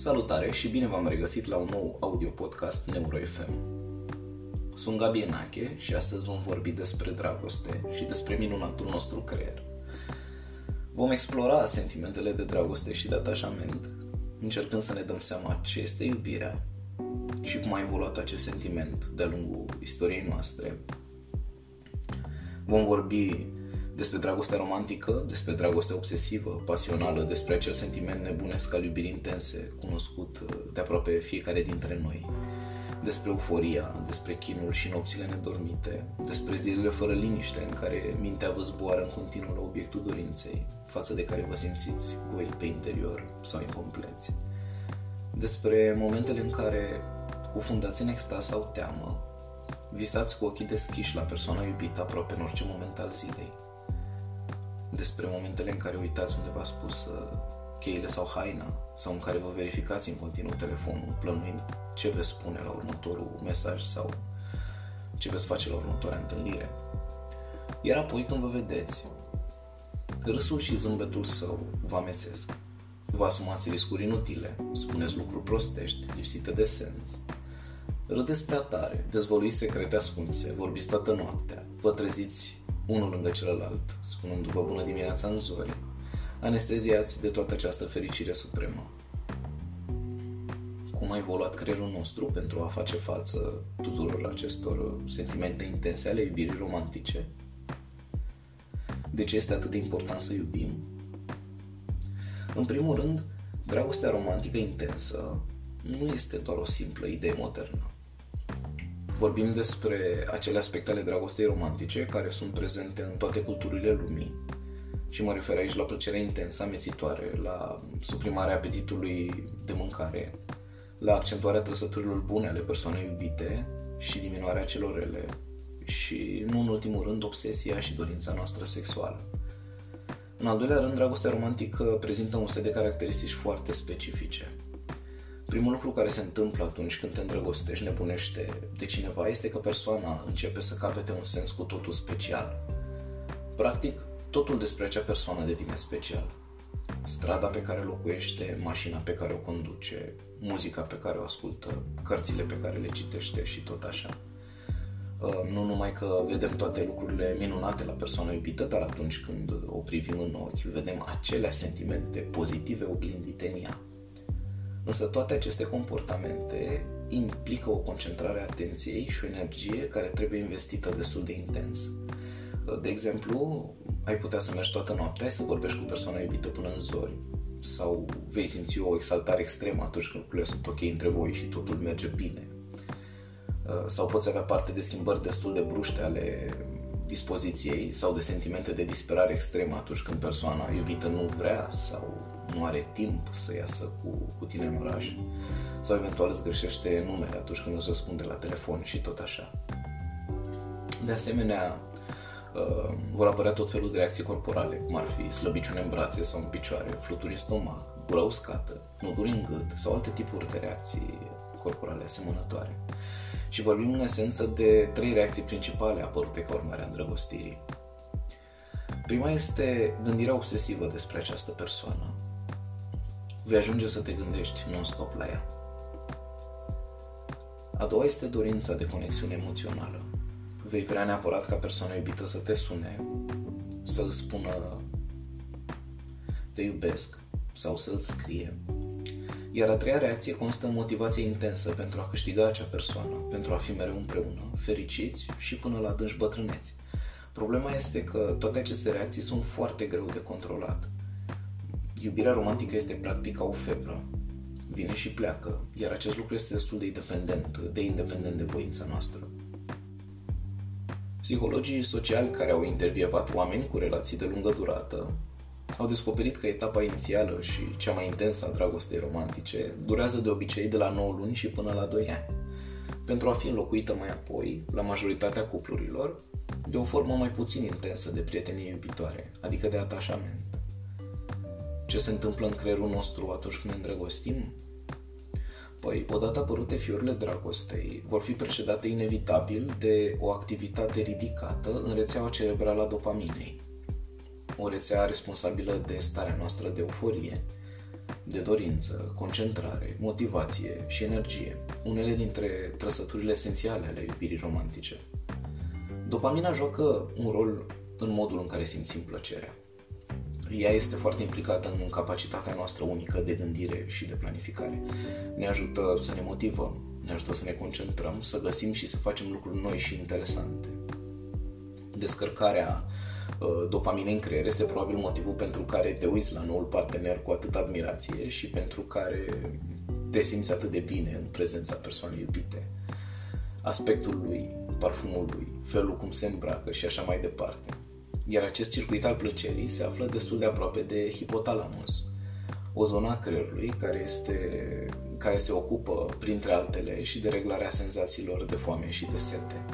Salutare și bine v-am regăsit la un nou audio podcast NeuroFM. Sunt Gabi Enache și astăzi vom vorbi despre dragoste și despre minunatul nostru creier. Vom explora sentimentele de dragoste și de atașament, încercând să ne dăm seama ce este iubirea și cum a evoluat acest sentiment de-a lungul istoriei noastre. Vom vorbi despre dragostea romantică, despre dragostea obsesivă, pasională, despre acel sentiment nebunesc al iubirii intense, cunoscut uh, de aproape fiecare dintre noi, despre euforia, despre chinul și nopțile nedormite, despre zilele fără liniște în care mintea vă zboară în continuu la obiectul dorinței, față de care vă simțiți goi pe interior sau incompleți, despre momentele în care, cufundați în extaz sau teamă, visați cu ochii deschiși la persoana iubită aproape în orice moment al zilei, despre momentele în care uitați unde v-a spus uh, cheile sau haina sau în care vă verificați în continuu telefonul plănuind ce veți spune la următorul mesaj sau ce veți face la următoarea întâlnire. Iar apoi când vă vedeți, râsul și zâmbetul său vă amețesc. Vă asumați riscuri inutile, spuneți lucruri prostești, lipsite de sens. Râdeți prea tare, dezvăluiți secrete ascunse, vorbiți toată noaptea, vă treziți unul lângă celălalt, spunându-vă bună dimineața în zori, anesteziați de toată această fericire supremă. Cum a evoluat creierul nostru pentru a face față tuturor acestor sentimente intense ale iubirii romantice? De ce este atât de important să iubim? În primul rând, dragostea romantică intensă nu este doar o simplă idee modernă vorbim despre acele aspecte ale dragostei romantice care sunt prezente în toate culturile lumii. Și mă refer aici la plăcerea intensă, amețitoare, la suprimarea apetitului de mâncare, la accentuarea trăsăturilor bune ale persoanei iubite și diminuarea celor rele și, nu în ultimul rând, obsesia și dorința noastră sexuală. În al doilea rând, dragostea romantică prezintă un set de caracteristici foarte specifice – Primul lucru care se întâmplă atunci când te îndrăgostești, nebunește de cineva, este că persoana începe să capete un sens cu totul special. Practic, totul despre acea persoană devine special. Strada pe care locuiește, mașina pe care o conduce, muzica pe care o ascultă, cărțile pe care le citește și tot așa. Uh, nu numai că vedem toate lucrurile minunate la persoana iubită, dar atunci când o privim în ochi, vedem acele sentimente pozitive oglindite în ea. Însă toate aceste comportamente implică o concentrare a atenției și o energie care trebuie investită destul de intens. De exemplu, ai putea să mergi toată noaptea să vorbești cu persoana iubită până în zori sau vei simți o exaltare extremă atunci când lucrurile sunt ok între voi și totul merge bine. Sau poți avea parte de schimbări destul de bruște ale dispoziției sau de sentimente de disperare extremă atunci când persoana iubită nu vrea sau nu are timp să iasă cu, cu tine în oraș sau eventual îți greșește numele atunci când îți răspunde la telefon și tot așa. De asemenea, uh, vor apărea tot felul de reacții corporale, cum ar fi slăbiciune în brațe sau în picioare, fluturi în stomac, gura uscată, noduri în gât sau alte tipuri de reacții corporale asemănătoare. Și vorbim în esență de trei reacții principale apărute ca urmare a îndrăgostirii. Prima este gândirea obsesivă despre această persoană vei ajunge să te gândești non-stop la ea. A doua este dorința de conexiune emoțională. Vei vrea neapărat ca persoana iubită să te sune, să îți spună te iubesc sau să îți scrie. Iar a treia reacție constă în motivație intensă pentru a câștiga acea persoană, pentru a fi mereu împreună, fericiți și până la adânci bătrâneți. Problema este că toate aceste reacții sunt foarte greu de controlat Iubirea romantică este practic ca o febră. Vine și pleacă, iar acest lucru este destul de independent, de independent de voința noastră. Psihologii sociali care au intervievat oameni cu relații de lungă durată au descoperit că etapa inițială și cea mai intensă a dragostei romantice durează de obicei de la 9 luni și până la 2 ani, pentru a fi înlocuită mai apoi, la majoritatea cuplurilor, de o formă mai puțin intensă de prietenie iubitoare, adică de atașament ce se întâmplă în creierul nostru atunci când ne îndrăgostim? Păi, odată apărute fiurile dragostei, vor fi precedate inevitabil de o activitate ridicată în rețeaua cerebrală a dopaminei, o rețea responsabilă de starea noastră de euforie, de dorință, concentrare, motivație și energie, unele dintre trăsăturile esențiale ale iubirii romantice. Dopamina joacă un rol în modul în care simțim plăcerea. Ea este foarte implicată în capacitatea noastră unică de gândire și de planificare. Ne ajută să ne motivăm, ne ajută să ne concentrăm, să găsim și să facem lucruri noi și interesante. Descărcarea uh, dopaminei în creier este probabil motivul pentru care te uiți la noul partener cu atât admirație și pentru care te simți atât de bine în prezența persoanei iubite. Aspectul lui, parfumul lui, felul cum se îmbracă și așa mai departe. Iar acest circuit al plăcerii se află destul de aproape de hipotalamus, o zonă a creierului care, este, care se ocupă, printre altele, și de reglarea senzațiilor de foame și de sete.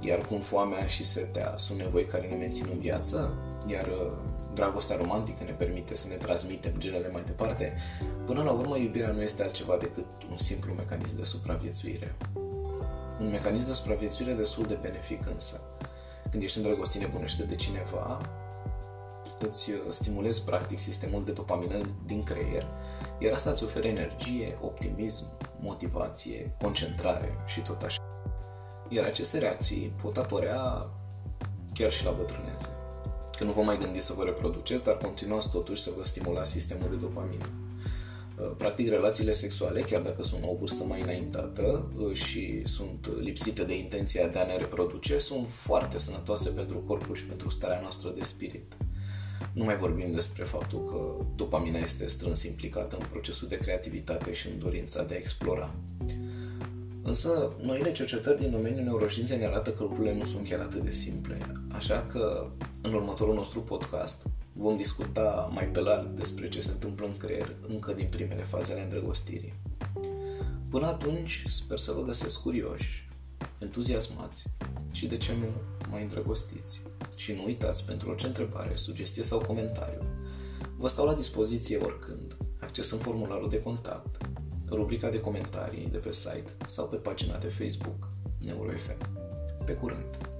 Iar cum foamea și setea sunt nevoi care ne mențin în viață, iar uh, dragostea romantică ne permite să ne transmitem genele mai departe, până la urmă iubirea nu este altceva decât un simplu mecanism de supraviețuire. Un mecanism de supraviețuire destul de benefic însă. Când ești îndrăgostit nebunește de cineva, îți uh, stimulezi practic sistemul de dopamină din creier, iar asta îți oferă energie, optimism, motivație, concentrare și tot așa. Iar aceste reacții pot apărea chiar și la bătrânețe. Că nu vă mai gândiți să vă reproduceți, dar continuați totuși să vă stimulați sistemul de dopamină. Uh, practic, relațiile sexuale, chiar dacă sunt o vârstă mai înaintată uh, și sunt lipsite de intenția de a ne reproduce, sunt foarte sănătoase pentru corpul și pentru starea noastră de spirit. Nu mai vorbim despre faptul că dopamina este strâns implicată în procesul de creativitate și în dorința de a explora. Însă, noile cercetări din domeniul neuroștiinței ne arată că lucrurile nu sunt chiar atât de simple. Așa că, în următorul nostru podcast, vom discuta mai pe larg despre ce se întâmplă în creier încă din primele faze ale îndrăgostirii. Până atunci, sper să vă găsesc curioși, entuziasmați și, de ce nu, mai îndrăgostiți. Și nu uitați, pentru orice întrebare, sugestie sau comentariu, vă stau la dispoziție oricând, accesând formularul de contact, rubrica de comentarii de pe site sau pe pagina de Facebook NeuroFM. Pe curând!